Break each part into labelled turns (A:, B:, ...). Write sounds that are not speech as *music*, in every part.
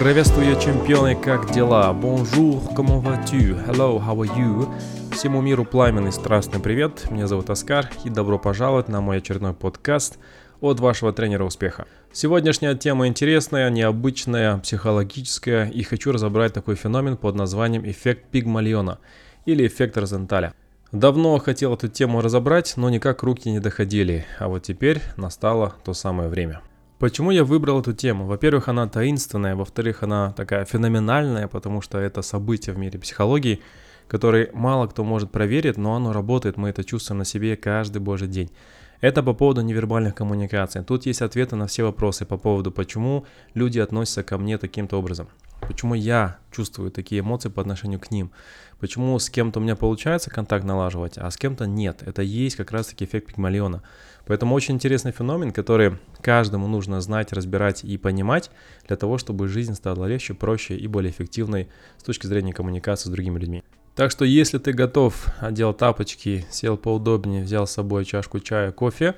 A: Приветствую, чемпионы, как дела? Bonjour, comment vas-tu? Hello, how are you? Всему миру пламенный страстный привет, меня зовут Оскар и добро пожаловать на мой очередной подкаст от вашего тренера успеха. Сегодняшняя тема интересная, необычная, психологическая и хочу разобрать такой феномен под названием эффект Пигмалиона или эффект Розенталя. Давно хотел эту тему разобрать, но никак руки не доходили, а вот теперь настало то самое время. Почему я выбрал эту тему? Во-первых, она таинственная, во-вторых, она такая феноменальная, потому что это событие в мире психологии, который мало кто может проверить, но оно работает, мы это чувствуем на себе каждый божий день. Это по поводу невербальных коммуникаций. Тут есть ответы на все вопросы по поводу, почему люди относятся ко мне таким-то образом. Почему я чувствую такие эмоции по отношению к ним. Почему с кем-то у меня получается контакт налаживать, а с кем-то нет. Это есть как раз-таки эффект Пигмалиона. Поэтому очень интересный феномен, который каждому нужно знать, разбирать и понимать для того, чтобы жизнь стала легче, проще и более эффективной с точки зрения коммуникации с другими людьми. Так что если ты готов, одел тапочки, сел поудобнее, взял с собой чашку чая, кофе,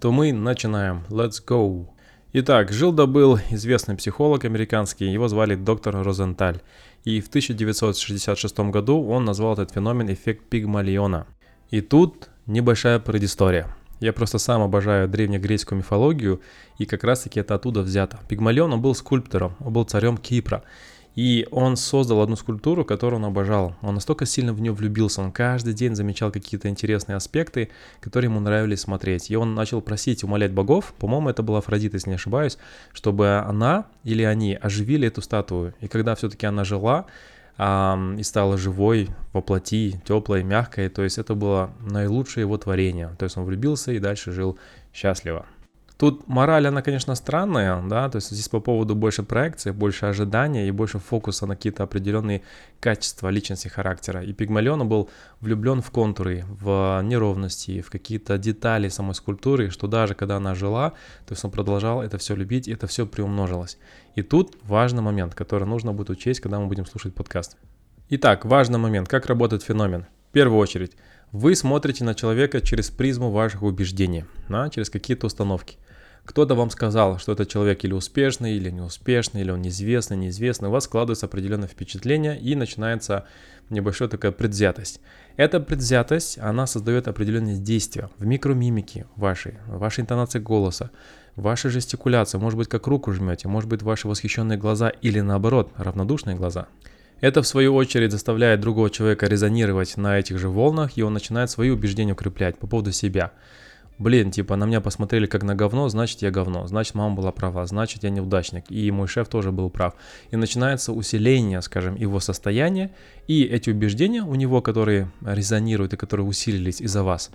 A: то мы начинаем. Let's go! Итак, жил да был известный психолог американский, его звали доктор Розенталь. И в 1966 году он назвал этот феномен эффект Пигмалиона. И тут небольшая предыстория. Я просто сам обожаю древнегреческую мифологию, и как раз таки это оттуда взято. Пигмалион, он был скульптором, он был царем Кипра. И он создал одну скульптуру, которую он обожал. Он настолько сильно в нее влюбился, он каждый день замечал какие-то интересные аспекты, которые ему нравились смотреть. И он начал просить, умолять богов, по-моему, это была Афродита, если не ошибаюсь, чтобы она или они оживили эту статую. И когда все-таки она жила, и стала живой, воплоти, теплой, мягкой. То есть это было наилучшее его творение. То есть он влюбился и дальше жил счастливо. Тут мораль, она, конечно, странная, да, то есть здесь по поводу больше проекции, больше ожидания и больше фокуса на какие-то определенные качества личности, характера. И Пигмалион был влюблен в контуры, в неровности, в какие-то детали самой скульптуры, что даже когда она жила, то есть он продолжал это все любить, и это все приумножилось. И тут важный момент, который нужно будет учесть, когда мы будем слушать подкаст. Итак, важный момент, как работает феномен. В первую очередь, вы смотрите на человека через призму ваших убеждений, да, через какие-то установки. Кто-то вам сказал, что этот человек или успешный, или неуспешный, или он неизвестный, неизвестный. У вас складывается определенное впечатление и начинается небольшая такая предвзятость. Эта предвзятость, она создает определенные действия в микромимике вашей, вашей интонации голоса, вашей жестикуляции, может быть, как руку жмете, может быть, ваши восхищенные глаза или наоборот, равнодушные глаза. Это, в свою очередь, заставляет другого человека резонировать на этих же волнах, и он начинает свои убеждения укреплять по поводу себя блин, типа на меня посмотрели как на говно, значит я говно, значит мама была права, значит я неудачник, и мой шеф тоже был прав. И начинается усиление, скажем, его состояния, и эти убеждения у него, которые резонируют и которые усилились из-за вас,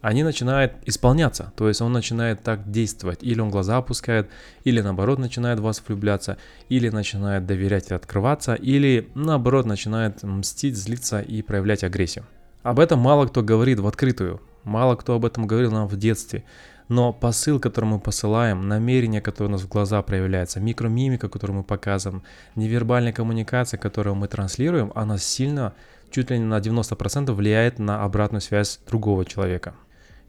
A: они начинают исполняться, то есть он начинает так действовать, или он глаза опускает, или наоборот начинает в вас влюбляться, или начинает доверять и открываться, или наоборот начинает мстить, злиться и проявлять агрессию. Об этом мало кто говорит в открытую, Мало кто об этом говорил нам в детстве. Но посыл, который мы посылаем, намерение, которое у нас в глаза проявляется, микромимика, которую мы показываем, невербальная коммуникация, которую мы транслируем, она сильно, чуть ли не на 90% влияет на обратную связь другого человека.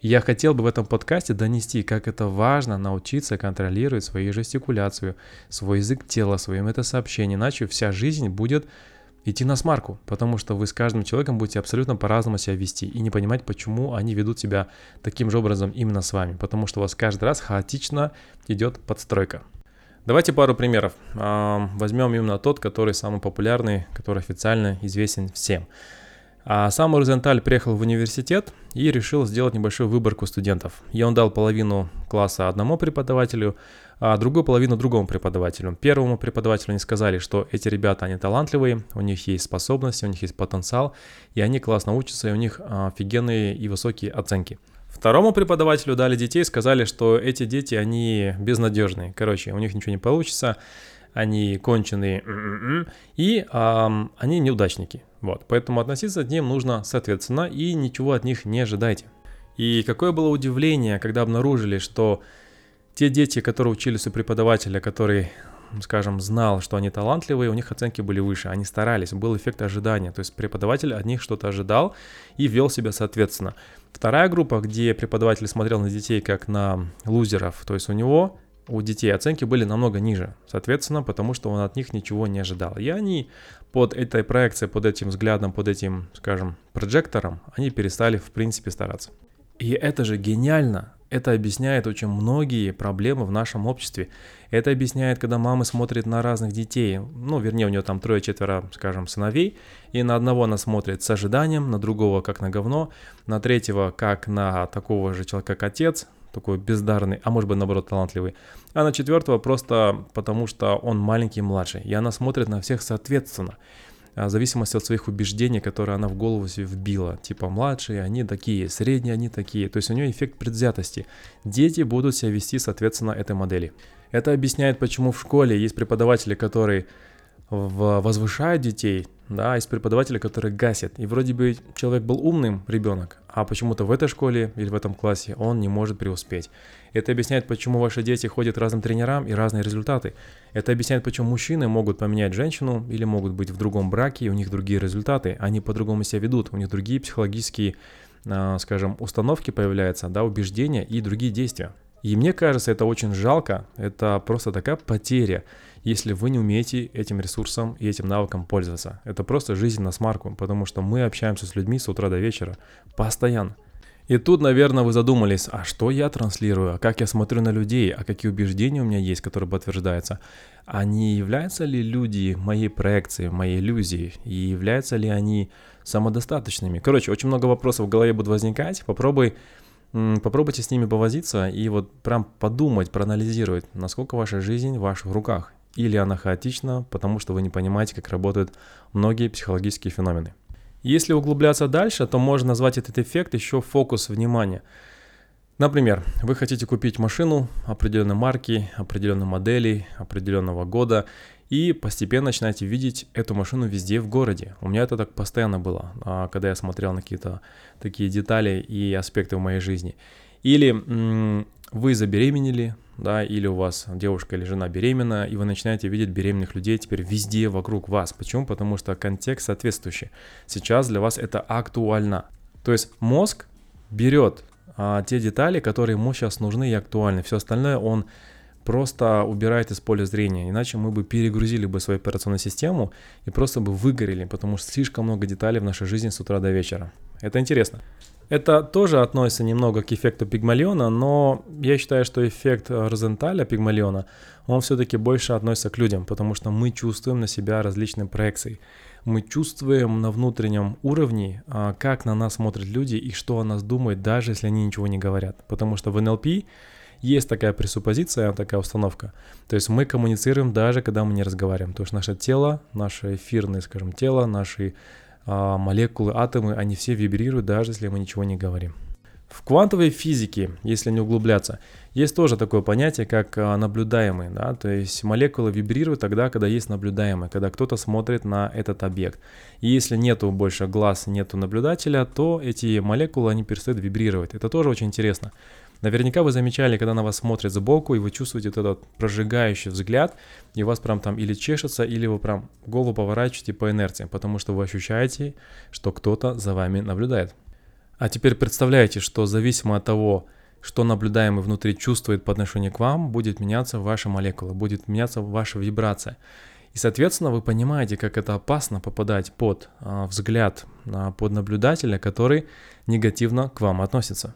A: я хотел бы в этом подкасте донести, как это важно научиться контролировать свою жестикуляцию, свой язык тела, свое метасообщение, иначе вся жизнь будет идти на смарку, потому что вы с каждым человеком будете абсолютно по-разному себя вести и не понимать, почему они ведут себя таким же образом именно с вами, потому что у вас каждый раз хаотично идет подстройка. Давайте пару примеров. Возьмем именно тот, который самый популярный, который официально известен всем. А сам Розенталь приехал в университет и решил сделать небольшую выборку студентов. И он дал половину класса одному преподавателю, а другую половину другому преподавателю. Первому преподавателю они сказали, что эти ребята, они талантливые, у них есть способности, у них есть потенциал, и они классно учатся, и у них офигенные и высокие оценки. Второму преподавателю дали детей, сказали, что эти дети, они безнадежные. Короче, у них ничего не получится, они конченые, и а, они неудачники. Вот, поэтому относиться к ним нужно соответственно и ничего от них не ожидайте. И какое было удивление, когда обнаружили, что те дети, которые учились у преподавателя, который, скажем, знал, что они талантливые, у них оценки были выше, они старались, был эффект ожидания, то есть преподаватель от них что-то ожидал и вел себя соответственно. Вторая группа, где преподаватель смотрел на детей как на лузеров, то есть у него у детей оценки были намного ниже, соответственно, потому что он от них ничего не ожидал. И они под этой проекцией, под этим взглядом, под этим, скажем, прожектором, они перестали в принципе стараться. И это же гениально. Это объясняет очень многие проблемы в нашем обществе. Это объясняет, когда мамы смотрят на разных детей, ну, вернее, у нее там трое-четверо, скажем, сыновей, и на одного она смотрит с ожиданием, на другого как на говно, на третьего как на такого же человека, как отец, такой бездарный, а может быть, наоборот, талантливый, а на четвертого просто потому, что он маленький и младший, и она смотрит на всех соответственно. А, в зависимости от своих убеждений, которые она в голову себе вбила. Типа младшие, они такие, средние, они такие. То есть у нее эффект предвзятости. Дети будут себя вести соответственно этой модели. Это объясняет, почему в школе есть преподаватели, которые возвышают детей, да, есть преподаватели, которые гасят. И вроде бы человек был умным, ребенок, а почему-то в этой школе или в этом классе он не может преуспеть. Это объясняет, почему ваши дети ходят разным тренерам и разные результаты. Это объясняет, почему мужчины могут поменять женщину или могут быть в другом браке, и у них другие результаты, они по-другому себя ведут, у них другие психологические, а, скажем, установки появляются, да, убеждения и другие действия. И мне кажется, это очень жалко, это просто такая потеря, если вы не умеете этим ресурсом и этим навыком пользоваться. Это просто жизнь на смарку, потому что мы общаемся с людьми с утра до вечера постоянно. И тут, наверное, вы задумались, а что я транслирую, а как я смотрю на людей, а какие убеждения у меня есть, которые подтверждаются. А не являются ли люди моей проекцией, моей иллюзией, и являются ли они самодостаточными? Короче, очень много вопросов в голове будут возникать, попробуй Попробуйте с ними повозиться и вот прям подумать, проанализировать, насколько ваша жизнь в ваших руках. Или она хаотична, потому что вы не понимаете, как работают многие психологические феномены. Если углубляться дальше, то можно назвать этот эффект еще фокус внимания. Например, вы хотите купить машину определенной марки, определенной модели, определенного года, и постепенно начинаете видеть эту машину везде в городе. У меня это так постоянно было, а, когда я смотрел на какие-то такие детали и аспекты в моей жизни. Или вы забеременели, да, или у вас девушка или жена беременна, и вы начинаете видеть беременных людей теперь везде вокруг вас. Почему? Потому что контекст соответствующий. Сейчас для вас это актуально. То есть мозг берет а, те детали, которые ему сейчас нужны и актуальны. Все остальное он просто убирает из поля зрения, иначе мы бы перегрузили бы свою операционную систему и просто бы выгорели, потому что слишком много деталей в нашей жизни с утра до вечера. Это интересно. Это тоже относится немного к эффекту Пигмалиона, но я считаю, что эффект Розенталя Пигмалиона, он все-таки больше относится к людям, потому что мы чувствуем на себя различные проекции. Мы чувствуем на внутреннем уровне, а, как на нас смотрят люди и что о нас думают, даже если они ничего не говорят. Потому что в НЛП есть такая пресуппозиция, такая установка. То есть мы коммуницируем даже когда мы не разговариваем. То есть наше тело, наше эфирное, скажем, тело, наши молекулы, атомы, они все вибрируют, даже если мы ничего не говорим. В квантовой физике, если не углубляться, есть тоже такое понятие, как а, наблюдаемый, да, то есть молекулы вибрируют тогда, когда есть наблюдаемый, когда кто-то смотрит на этот объект. И если нету больше глаз, нету наблюдателя, то эти молекулы, они перестают вибрировать. Это тоже очень интересно. Наверняка вы замечали, когда на вас смотрят сбоку, и вы чувствуете этот прожигающий взгляд, и у вас прям там или чешется, или вы прям голову поворачиваете по инерции, потому что вы ощущаете, что кто-то за вами наблюдает. А теперь представляете, что зависимо от того, что наблюдаемый внутри чувствует по отношению к вам, будет меняться ваша молекула, будет меняться ваша вибрация. И, соответственно, вы понимаете, как это опасно попадать под а, взгляд, а, под наблюдателя, который негативно к вам относится.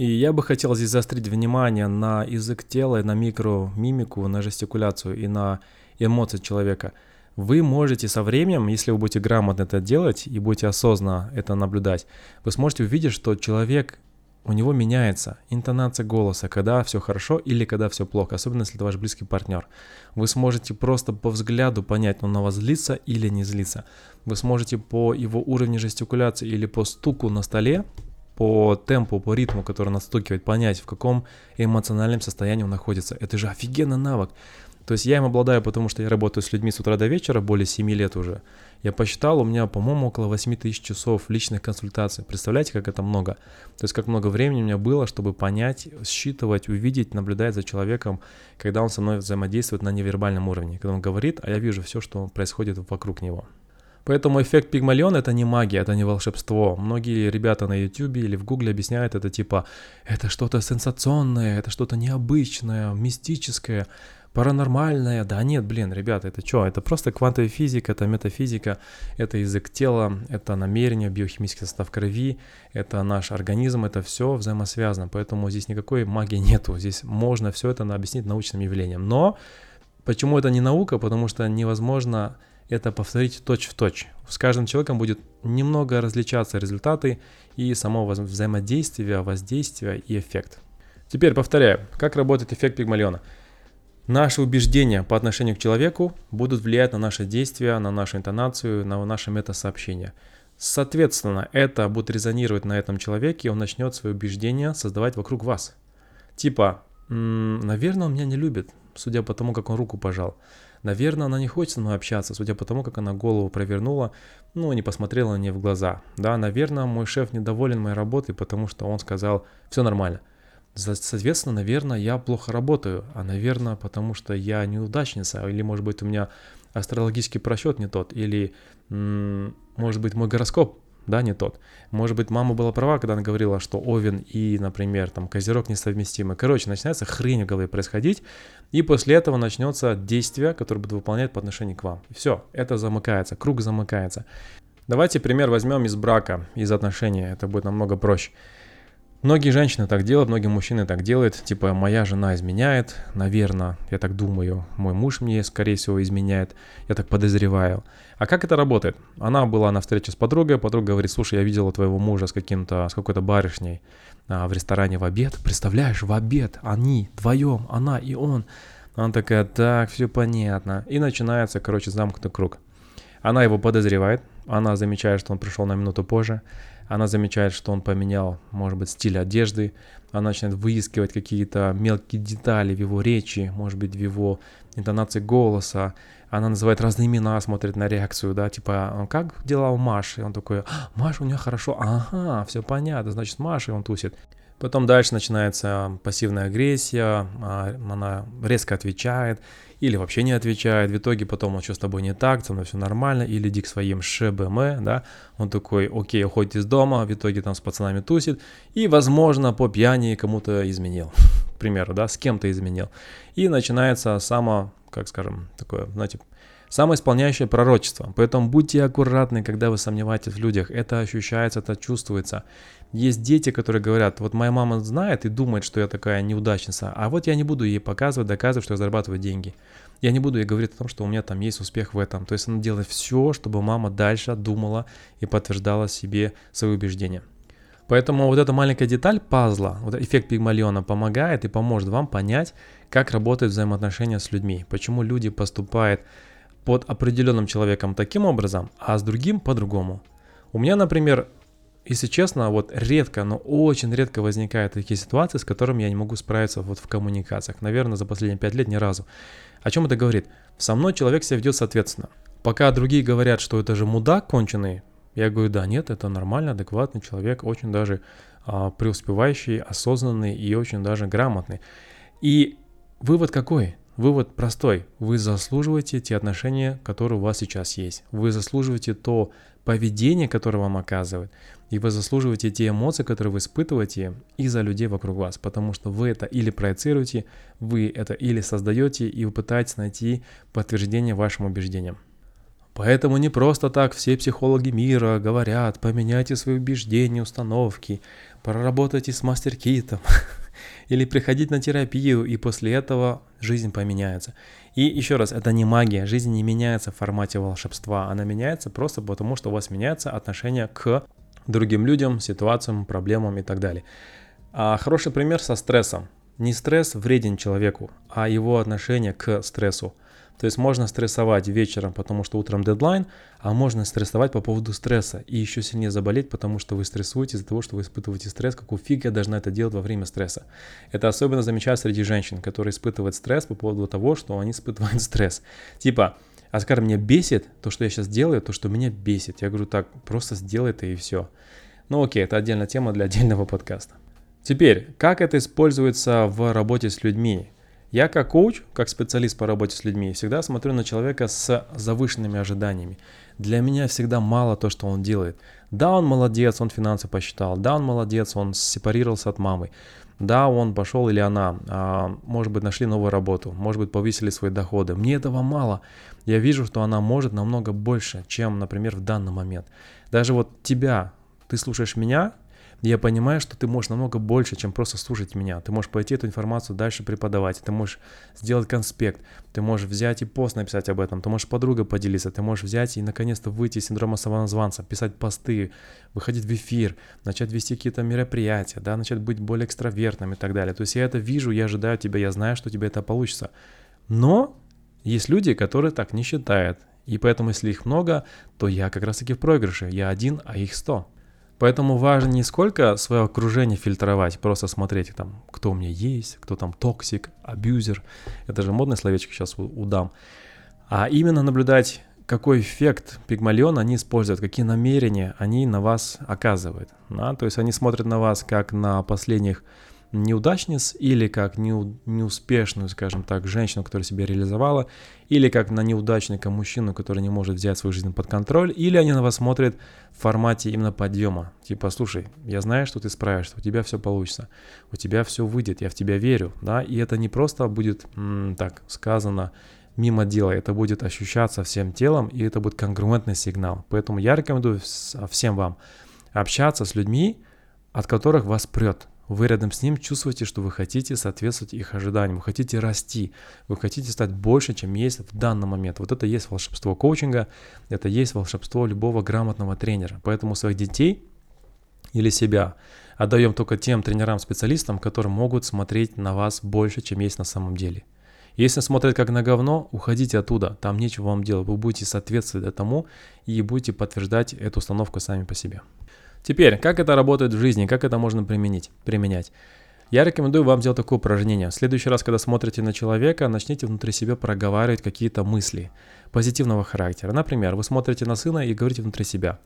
A: И я бы хотел здесь заострить внимание на язык тела, на микромимику, на жестикуляцию и на эмоции человека. Вы можете со временем, если вы будете грамотно это делать и будете осознанно это наблюдать, вы сможете увидеть, что человек, у него меняется интонация голоса, когда все хорошо или когда все плохо, особенно если это ваш близкий партнер. Вы сможете просто по взгляду понять, он на вас злится или не злится. Вы сможете по его уровню жестикуляции или по стуку на столе по темпу, по ритму, который настукивает, понять, в каком эмоциональном состоянии он находится. Это же офигенный навык. То есть я им обладаю, потому что я работаю с людьми с утра до вечера, более 7 лет уже. Я посчитал, у меня, по-моему, около 8 тысяч часов личных консультаций. Представляете, как это много? То есть как много времени у меня было, чтобы понять, считывать, увидеть, наблюдать за человеком, когда он со мной взаимодействует на невербальном уровне. Когда он говорит, а я вижу все, что происходит вокруг него. Поэтому эффект Пигмалион это не магия, это не волшебство. Многие ребята на YouTube или в Гугле объясняют это типа, это что-то сенсационное, это что-то необычное, мистическое паранормальное. Да нет, блин, ребята, это что? Это просто квантовая физика, это метафизика, это язык тела, это намерение, биохимический состав крови, это наш организм, это все взаимосвязано. Поэтому здесь никакой магии нету. Здесь можно все это объяснить научным явлением. Но почему это не наука? Потому что невозможно это повторить точь в точь. С каждым человеком будет немного различаться результаты и само взаимодействие, воздействие и эффект. Теперь повторяю, как работает эффект Пигмалиона. Наши убеждения по отношению к человеку будут влиять на наши действия, на нашу интонацию, на наше метасообщение. Соответственно, это будет резонировать на этом человеке, и он начнет свои убеждения создавать вокруг вас. Типа, наверное, он меня не любит, судя по тому, как он руку пожал. Наверное, она не хочет со мной общаться, судя по тому, как она голову провернула, ну, не посмотрела мне в глаза. Да, наверное, мой шеф недоволен моей работой, потому что он сказал, все нормально. Соответственно, наверное, я плохо работаю, а, наверное, потому что я неудачница, или, может быть, у меня астрологический просчет не тот, или, может быть, мой гороскоп, да, не тот. Может быть, мама была права, когда она говорила, что Овен и, например, там, Козерог несовместимы. Короче, начинается хрень в голове происходить, и после этого начнется действие, которое будет выполнять по отношению к вам. Все, это замыкается, круг замыкается. Давайте пример возьмем из брака, из отношений, это будет намного проще. Многие женщины так делают, многие мужчины так делают. Типа, моя жена изменяет, наверное, я так думаю. Мой муж мне, скорее всего, изменяет. Я так подозреваю. А как это работает? Она была на встрече с подругой, подруга говорит, слушай, я видела твоего мужа с каким-то, с какой-то барышней а, в ресторане в обед. Представляешь, в обед они, вдвоем, она и он. Она такая, так, все понятно. И начинается, короче, замкнутый круг. Она его подозревает, она замечает, что он пришел на минуту позже. Она замечает, что он поменял, может быть, стиль одежды. Она начинает выискивать какие-то мелкие детали в его речи, может быть, в его интонации голоса. Она называет разные имена, смотрит на реакцию, да, типа, как дела у Маши? Он такой, «А, Маша, у нее хорошо, ага, все понятно, значит, Маша, он тусит. Потом дальше начинается пассивная агрессия, а, она резко отвечает или вообще не отвечает. В итоге потом он что с тобой не так, со мной все нормально, или иди к своим ШБМ, да. Он такой, окей, уходит из дома, в итоге там с пацанами тусит и, возможно, по пьяни кому-то изменил, *laughs* к примеру, да, с кем-то изменил. И начинается само, как скажем, такое, знаете, самоисполняющее пророчество. Поэтому будьте аккуратны, когда вы сомневаетесь в людях. Это ощущается, это чувствуется. Есть дети, которые говорят, вот моя мама знает и думает, что я такая неудачница, а вот я не буду ей показывать, доказывать, что я зарабатываю деньги. Я не буду ей говорить о том, что у меня там есть успех в этом. То есть она делает все, чтобы мама дальше думала и подтверждала себе свои убеждения. Поэтому вот эта маленькая деталь пазла, вот эффект Пигмалиона помогает и поможет вам понять, как работают взаимоотношения с людьми, почему люди поступают под определенным человеком таким образом, а с другим по-другому. У меня, например, если честно, вот редко, но очень редко возникают такие ситуации, с которыми я не могу справиться вот в коммуникациях. Наверное, за последние пять лет ни разу. О чем это говорит? Со мной человек себя ведет соответственно. Пока другие говорят, что это же мудак конченый, я говорю, да, нет, это нормальный, адекватный человек, очень даже а, преуспевающий, осознанный и очень даже грамотный. И вывод какой? Вывод простой. Вы заслуживаете те отношения, которые у вас сейчас есть. Вы заслуживаете то поведение, которое вам оказывают. И вы заслуживаете те эмоции, которые вы испытываете из-за людей вокруг вас. Потому что вы это или проецируете, вы это или создаете, и вы пытаетесь найти подтверждение вашим убеждениям. Поэтому не просто так все психологи мира говорят, поменяйте свои убеждения, установки, проработайте с мастер-китом. *laughs* или приходить на терапию, и после этого жизнь поменяется. И еще раз, это не магия, жизнь не меняется в формате волшебства, она меняется просто потому, что у вас меняется отношение к другим людям, ситуациям, проблемам и так далее. А хороший пример со стрессом. Не стресс вреден человеку, а его отношение к стрессу. То есть можно стрессовать вечером, потому что утром дедлайн, а можно стрессовать по поводу стресса и еще сильнее заболеть, потому что вы стрессуете из-за того, что вы испытываете стресс, какую фиг я должна это делать во время стресса. Это особенно замечаю среди женщин, которые испытывают стресс по поводу того, что они испытывают *laughs* стресс. Типа, Оскар, меня бесит то, что я сейчас делаю, то, что меня бесит. Я говорю, так, просто сделай это и все. Ну окей, это отдельная тема для отдельного подкаста. Теперь, как это используется в работе с людьми? Я как коуч, как специалист по работе с людьми, всегда смотрю на человека с завышенными ожиданиями. Для меня всегда мало то, что он делает. Да, он молодец, он финансы посчитал. Да, он молодец, он сепарировался от мамы. Да, он пошел или она, а, может быть, нашли новую работу, может быть, повысили свои доходы. Мне этого мало. Я вижу, что она может намного больше, чем, например, в данный момент. Даже вот тебя, ты слушаешь меня, я понимаю, что ты можешь намного больше, чем просто слушать меня. Ты можешь пойти эту информацию дальше преподавать, ты можешь сделать конспект, ты можешь взять и пост написать об этом, ты можешь подруга поделиться, ты можешь взять и наконец-то выйти из синдрома самозванца, писать посты, выходить в эфир, начать вести какие-то мероприятия, да, начать быть более экстравертным и так далее. То есть я это вижу, я ожидаю тебя, я знаю, что тебе это получится. Но есть люди, которые так не считают. И поэтому, если их много, то я как раз-таки в проигрыше. Я один, а их сто. Поэтому важно не сколько свое окружение фильтровать, просто смотреть, там, кто у меня есть, кто там токсик, абьюзер. Это же модное словечко сейчас у, у дам. А именно наблюдать, какой эффект пигмалион они используют, какие намерения они на вас оказывают. Да? То есть они смотрят на вас как на последних неудачниц или как не, неуспешную, скажем так, женщину, которая себя реализовала, или как на неудачника мужчину, который не может взять свою жизнь под контроль, или они на вас смотрят в формате именно подъема. Типа, слушай, я знаю, что ты справишься, у тебя все получится, у тебя все выйдет, я в тебя верю, да, и это не просто будет, м- так сказано, мимо дела, это будет ощущаться всем телом, и это будет конгруентный сигнал. Поэтому я рекомендую всем вам общаться с людьми, от которых вас прет, вы рядом с ним чувствуете, что вы хотите соответствовать их ожиданиям, вы хотите расти, вы хотите стать больше, чем есть в данный момент. Вот это есть волшебство коучинга, это есть волшебство любого грамотного тренера. Поэтому своих детей или себя отдаем только тем тренерам-специалистам, которые могут смотреть на вас больше, чем есть на самом деле. Если смотреть как на говно, уходите оттуда, там нечего вам делать, вы будете соответствовать этому и будете подтверждать эту установку сами по себе. Теперь, как это работает в жизни, как это можно применить, применять? Я рекомендую вам сделать такое упражнение. В следующий раз, когда смотрите на человека, начните внутри себя проговаривать какие-то мысли позитивного характера. Например, вы смотрите на сына и говорите внутри себя.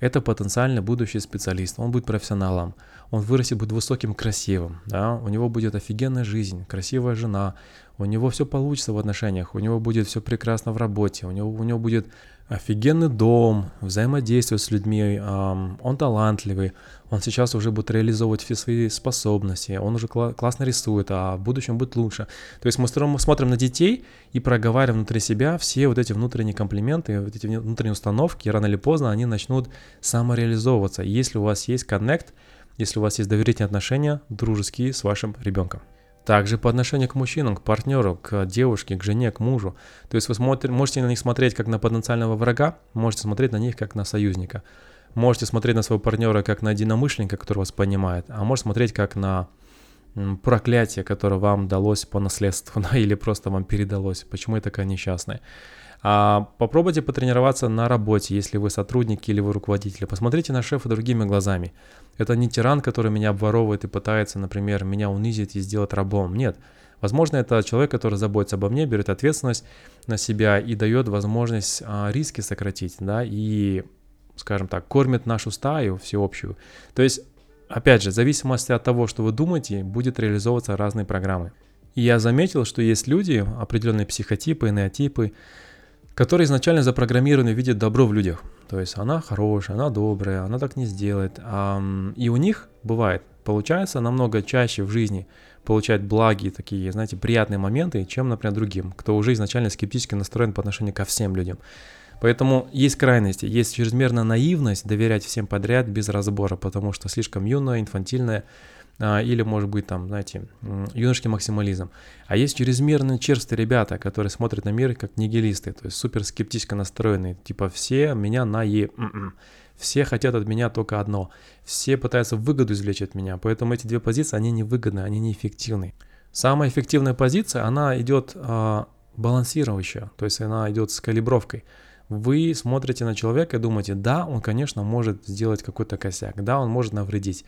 A: Это потенциально будущий специалист, он будет профессионалом, он вырастет, будет высоким, красивым, да, у него будет офигенная жизнь, красивая жена, у него все получится в отношениях, у него будет все прекрасно в работе, у него, у него будет офигенный дом, взаимодействие с людьми, он талантливый, он сейчас уже будет реализовывать все свои способности, он уже классно рисует, а в будущем будет лучше. То есть мы смотрим на детей и проговариваем внутри себя все вот эти внутренние комплименты, вот эти внутренние установки, и рано или поздно они начнут самореализовываться, если у вас есть коннект, если у вас есть доверительные отношения, дружеские с вашим ребенком. Также по отношению к мужчинам, к партнеру, к девушке, к жене, к мужу. То есть вы смотри, можете на них смотреть как на потенциального врага, можете смотреть на них как на союзника. Можете смотреть на своего партнера как на единомышленника, который вас понимает, а можете смотреть как на проклятие, которое вам далось по наследству, *laughs* да, или просто вам передалось. Почему я такая несчастная? А попробуйте потренироваться на работе, если вы сотрудник или вы руководитель. Посмотрите на шефа другими глазами. Это не тиран, который меня обворовывает и пытается, например, меня унизить и сделать рабом. Нет. Возможно, это человек, который заботится обо мне, берет ответственность на себя и дает возможность а, риски сократить, да, и, скажем так, кормит нашу стаю всеобщую. То есть, опять же, в зависимости от того, что вы думаете, будет реализовываться разные программы. И я заметил, что есть люди, определенные психотипы, энеотипы, которые изначально запрограммированы видеть добро в людях. То есть она хорошая, она добрая, она так не сделает. И у них бывает, получается намного чаще в жизни получать благие такие, знаете, приятные моменты, чем, например, другим, кто уже изначально скептически настроен по отношению ко всем людям. Поэтому есть крайности, есть чрезмерная наивность доверять всем подряд без разбора, потому что слишком юная, инфантильная, или, может быть, там, знаете, юношеский максимализм. А есть чрезмерно черстые ребята, которые смотрят на мир как нигилисты, то есть супер скептически настроенные, типа все меня на е... М-м». Все хотят от меня только одно. Все пытаются выгоду извлечь от меня. Поэтому эти две позиции, они невыгодны, они неэффективны. Самая эффективная позиция, она идет а, балансирующая, то есть она идет с калибровкой. Вы смотрите на человека и думаете, да, он, конечно, может сделать какой-то косяк, да, он может навредить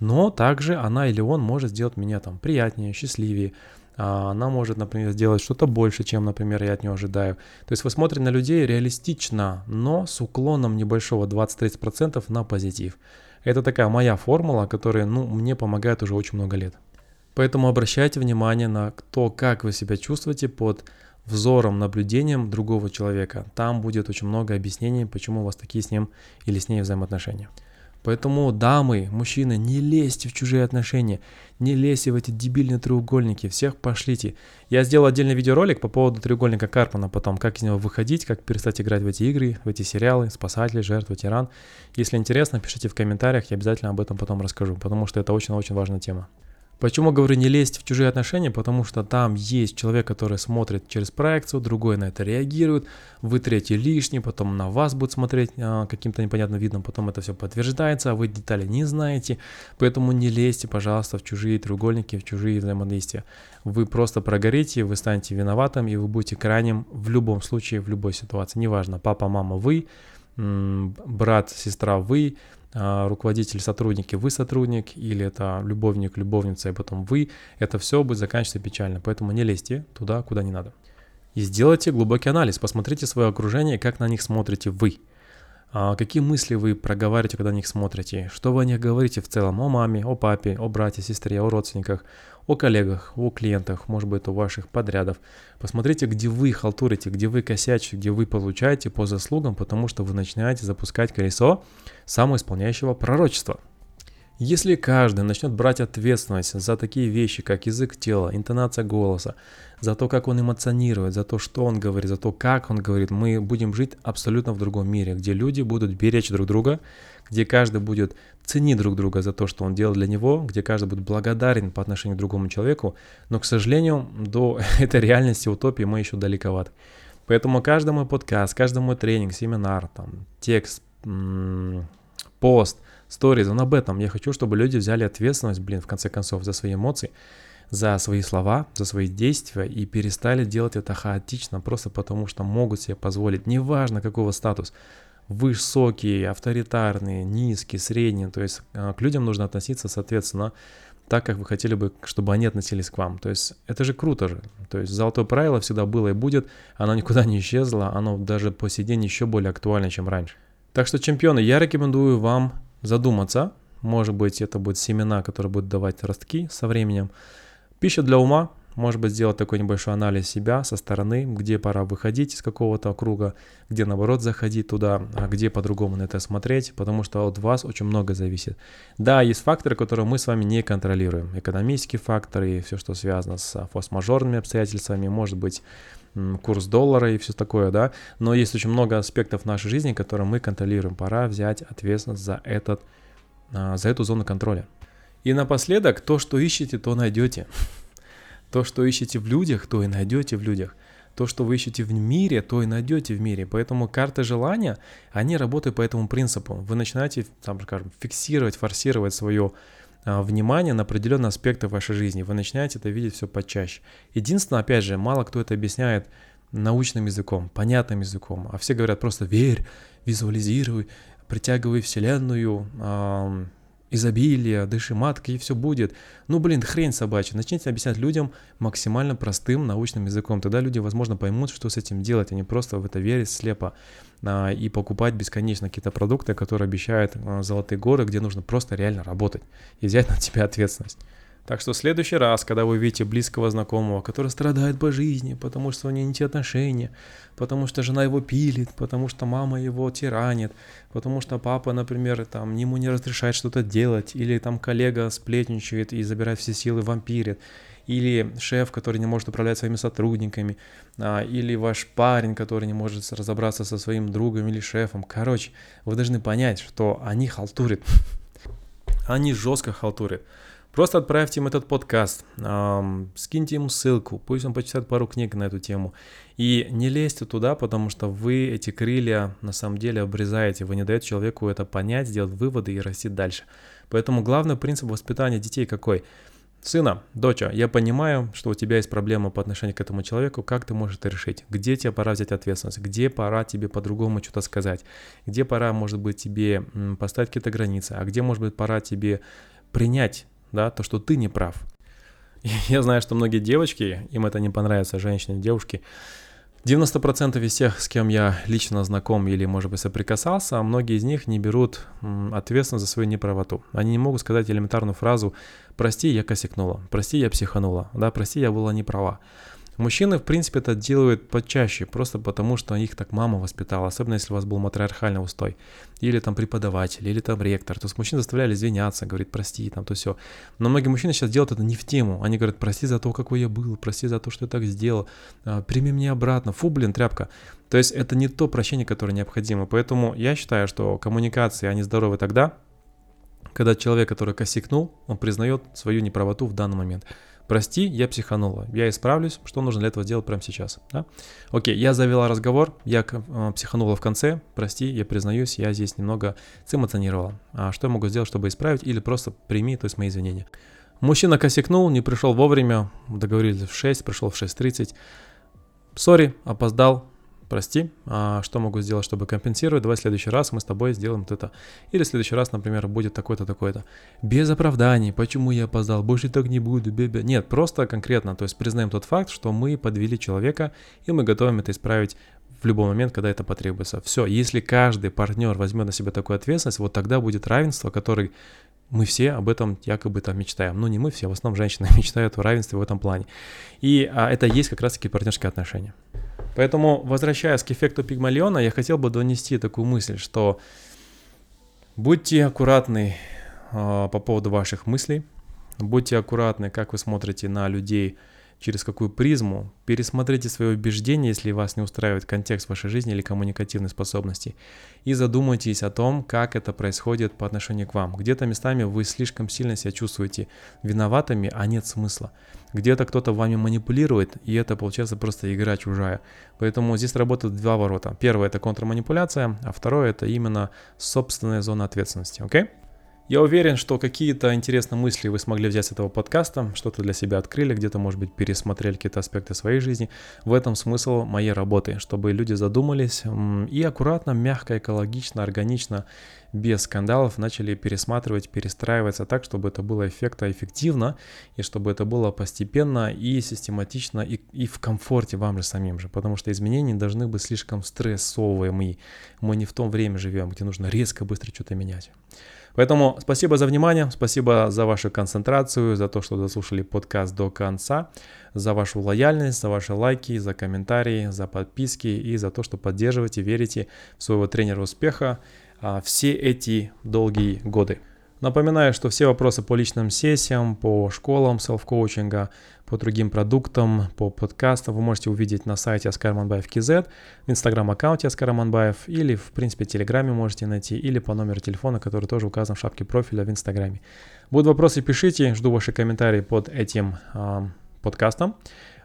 A: но также она или он может сделать меня там приятнее, счастливее, а, она может, например, сделать что-то больше, чем, например, я от нее ожидаю. То есть вы смотрите на людей реалистично, но с уклоном небольшого 20-30% на позитив. Это такая моя формула, которая, ну, мне помогает уже очень много лет. Поэтому обращайте внимание на то, как вы себя чувствуете под взором, наблюдением другого человека. Там будет очень много объяснений, почему у вас такие с ним или с ней взаимоотношения. Поэтому, дамы, мужчины, не лезьте в чужие отношения, не лезьте в эти дебильные треугольники, всех пошлите. Я сделал отдельный видеоролик по поводу треугольника Карпмана потом, как из него выходить, как перестать играть в эти игры, в эти сериалы, спасатель, жертва, тиран. Если интересно, пишите в комментариях, я обязательно об этом потом расскажу, потому что это очень-очень важная тема. Почему говорю не лезть в чужие отношения? Потому что там есть человек, который смотрит через проекцию, другой на это реагирует, вы третий лишний, потом на вас будет смотреть а, каким-то непонятным видом, потом это все подтверждается, а вы детали не знаете, поэтому не лезьте, пожалуйста, в чужие треугольники, в чужие взаимодействия. Вы просто прогорите, вы станете виноватым, и вы будете крайним в любом случае, в любой ситуации. Неважно, папа, мама, вы, брат, сестра, вы, а, руководитель, сотрудники, вы сотрудник, или это любовник, любовница, и потом вы, это все будет заканчиваться печально. Поэтому не лезьте туда, куда не надо. И сделайте глубокий анализ, посмотрите свое окружение, как на них смотрите вы. А какие мысли вы проговариваете, когда на них смотрите? Что вы о них говорите в целом? О маме, о папе, о брате, сестре, о родственниках, о коллегах, о клиентах, может быть, у ваших подрядов. Посмотрите, где вы халтурите, где вы косячите, где вы получаете по заслугам, потому что вы начинаете запускать колесо самоисполняющего пророчества. Если каждый начнет брать ответственность за такие вещи, как язык тела, интонация голоса, за то, как он эмоционирует, за то, что он говорит, за то, как он говорит, мы будем жить абсолютно в другом мире, где люди будут беречь друг друга, где каждый будет ценить друг друга за то, что он делал для него, где каждый будет благодарен по отношению к другому человеку, но, к сожалению, до *laughs* этой реальности утопии мы еще далековаты. Поэтому каждый мой подкаст, каждый тренинг, семинар, там, текст, пост, stories, он об этом. Я хочу, чтобы люди взяли ответственность, блин, в конце концов, за свои эмоции, за свои слова, за свои действия и перестали делать это хаотично, просто потому что могут себе позволить, неважно какого статус, высокий, авторитарный, низкий, средний, то есть а, к людям нужно относиться, соответственно, так, как вы хотели бы, чтобы они относились к вам. То есть это же круто же. То есть золотое правило всегда было и будет, оно никуда не исчезло, оно даже по сей день еще более актуально, чем раньше. Так что, чемпионы, я рекомендую вам задуматься. Может быть, это будет семена, которые будут давать ростки со временем. Пища для ума. Может быть, сделать такой небольшой анализ себя со стороны, где пора выходить из какого-то круга, где наоборот заходить туда, а где по-другому на это смотреть, потому что от вас очень много зависит. Да, есть факторы, которые мы с вами не контролируем. Экономические факторы и все, что связано с форс-мажорными обстоятельствами, может быть, курс доллара и все такое, да, но есть очень много аспектов нашей жизни, которые мы контролируем. Пора взять ответственность за, этот, а, за эту зону контроля. И напоследок, то, что ищете, то найдете. *laughs* То, что ищете в людях, то и найдете в людях. То, что вы ищете в мире, то и найдете в мире. Поэтому карты желания, они работают по этому принципу. Вы начинаете, там, скажем, фиксировать, форсировать свое внимание на определенные аспекты вашей жизни. Вы начинаете это видеть все почаще. Единственное, опять же, мало кто это объясняет научным языком, понятным языком, а все говорят просто верь, визуализируй, притягивай Вселенную, изобилие, дыши маткой, и все будет. Ну, блин, хрень собачья. Начните объяснять людям максимально простым научным языком. Тогда люди, возможно, поймут, что с этим делать, а не просто в это верить слепо а, и покупать бесконечно какие-то продукты, которые обещают а, золотые горы, где нужно просто реально работать и взять на себя ответственность. Так что в следующий раз, когда вы видите близкого знакомого, который страдает по жизни, потому что у него не те отношения, потому что жена его пилит, потому что мама его тиранит, потому что папа, например, там ему не разрешает что-то делать, или там коллега сплетничает и забирает все силы, вампирит, или шеф, который не может управлять своими сотрудниками, а, или ваш парень, который не может разобраться со своим другом или шефом. Короче, вы должны понять, что они халтурят. *laughs* Они жестко халтурят. Просто отправьте им этот подкаст, эм, скиньте ему ссылку, пусть он почитает пару книг на эту тему. И не лезьте туда, потому что вы эти крылья на самом деле обрезаете, вы не даете человеку это понять, сделать выводы и расти дальше. Поэтому главный принцип воспитания детей какой? Сына, доча, я понимаю, что у тебя есть проблема по отношению к этому человеку, как ты можешь это решить? Где тебе пора взять ответственность? Где пора тебе по-другому что-то сказать? Где пора, может быть, тебе поставить какие-то границы? А где, может быть, пора тебе принять да, то, что ты не прав. *laughs* Я знаю, что многие девочки, им это не понравится, женщины, девушки, 90% из тех, с кем я лично знаком или, может быть, соприкасался, многие из них не берут ответственность за свою неправоту. Они не могут сказать элементарную фразу «прости, я косякнула», «прости, я психанула», да, «прости, я была не права». Мужчины, в принципе, это делают почаще, просто потому что их так мама воспитала, особенно если у вас был матриархальный устой, или там преподаватель, или там ректор. То есть мужчин заставляли извиняться, говорить прости, там то все. Но многие мужчины сейчас делают это не в тему. Они говорят, прости за то, какой я был, прости за то, что я так сделал, а, прими меня обратно. Фу, блин, тряпка. То есть это не то прощение, которое необходимо. Поэтому я считаю, что коммуникации, они здоровы тогда, когда человек, который косякнул, он признает свою неправоту в данный момент прости, я психанула, я исправлюсь, что нужно для этого сделать прямо сейчас. Да? Окей, я завела разговор, я э, психанула в конце, прости, я признаюсь, я здесь немного сэмоционировала. А что я могу сделать, чтобы исправить, или просто прими, то есть мои извинения. Мужчина косякнул, не пришел вовремя, договорились в 6, пришел в 6.30. Сори, опоздал, прости, а что могу сделать, чтобы компенсировать, давай в следующий раз мы с тобой сделаем вот это. Или в следующий раз, например, будет такой-то, такой-то. Без оправданий, почему я опоздал, больше так не буду, бебе. Нет, просто конкретно, то есть признаем тот факт, что мы подвели человека, и мы готовим это исправить в любой момент, когда это потребуется. Все, если каждый партнер возьмет на себя такую ответственность, вот тогда будет равенство, который мы все об этом якобы там мечтаем. Ну, не мы все, в основном женщины *laughs* мечтают о равенстве в этом плане. И а, это есть как раз-таки партнерские отношения. Поэтому, возвращаясь к эффекту Пигмалиона, я хотел бы донести такую мысль, что будьте аккуратны э, по поводу ваших мыслей, будьте аккуратны, как вы смотрите на людей, через какую призму, пересмотрите свои убеждения, если вас не устраивает контекст вашей жизни или коммуникативной способности, и задумайтесь о том, как это происходит по отношению к вам. Где-то местами вы слишком сильно себя чувствуете виноватыми, а нет смысла. Где-то кто-то вами манипулирует, и это получается просто игра чужая. Поэтому здесь работают два ворота. Первое это контрманипуляция, а второе это именно собственная зона ответственности. Окей? Okay? Я уверен, что какие-то интересные мысли вы смогли взять с этого подкаста, что-то для себя открыли, где-то, может быть, пересмотрели какие-то аспекты своей жизни. В этом смысл моей работы, чтобы люди задумались и аккуратно, мягко, экологично, органично, без скандалов начали пересматривать, перестраиваться так, чтобы это было эффекта эффективно, и чтобы это было постепенно и систематично, и, и в комфорте вам же самим же, потому что изменения должны быть слишком стрессовыми. Мы не в том время живем, где нужно резко, быстро что-то менять. Поэтому спасибо за внимание, спасибо за вашу концентрацию, за то, что дослушали подкаст до конца, за вашу лояльность, за ваши лайки, за комментарии, за подписки и за то, что поддерживаете, верите в своего тренера успеха а, все эти долгие годы. Напоминаю, что все вопросы по личным сессиям, по школам селф-коучинга, по другим продуктам, по подкастам вы можете увидеть на сайте Аскар в инстаграм-аккаунте Аскар или, в принципе, в телеграме можете найти, или по номеру телефона, который тоже указан в шапке профиля в инстаграме. Будут вопросы, пишите, жду ваши комментарии под этим э, подкастом.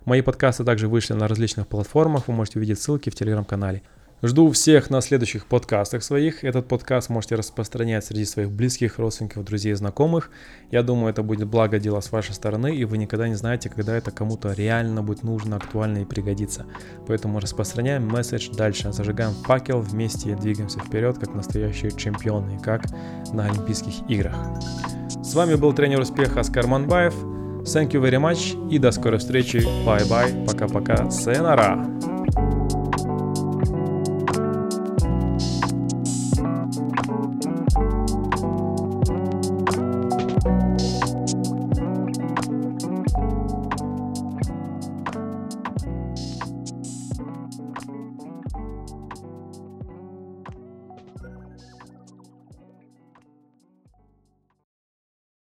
A: Мои подкасты также вышли на различных платформах, вы можете увидеть ссылки в телеграм-канале. Жду всех на следующих подкастах своих. Этот подкаст можете распространять среди своих близких, родственников, друзей, знакомых. Я думаю, это будет благо дело с вашей стороны, и вы никогда не знаете, когда это кому-то реально будет нужно, актуально и пригодится. Поэтому распространяем месседж дальше, зажигаем факел, вместе двигаемся вперед, как настоящие чемпионы, как на Олимпийских играх. С вами был тренер успеха Оскар Манбаев. Thank you very much и до скорой встречи. Bye bye. Пока-пока. Sayonara.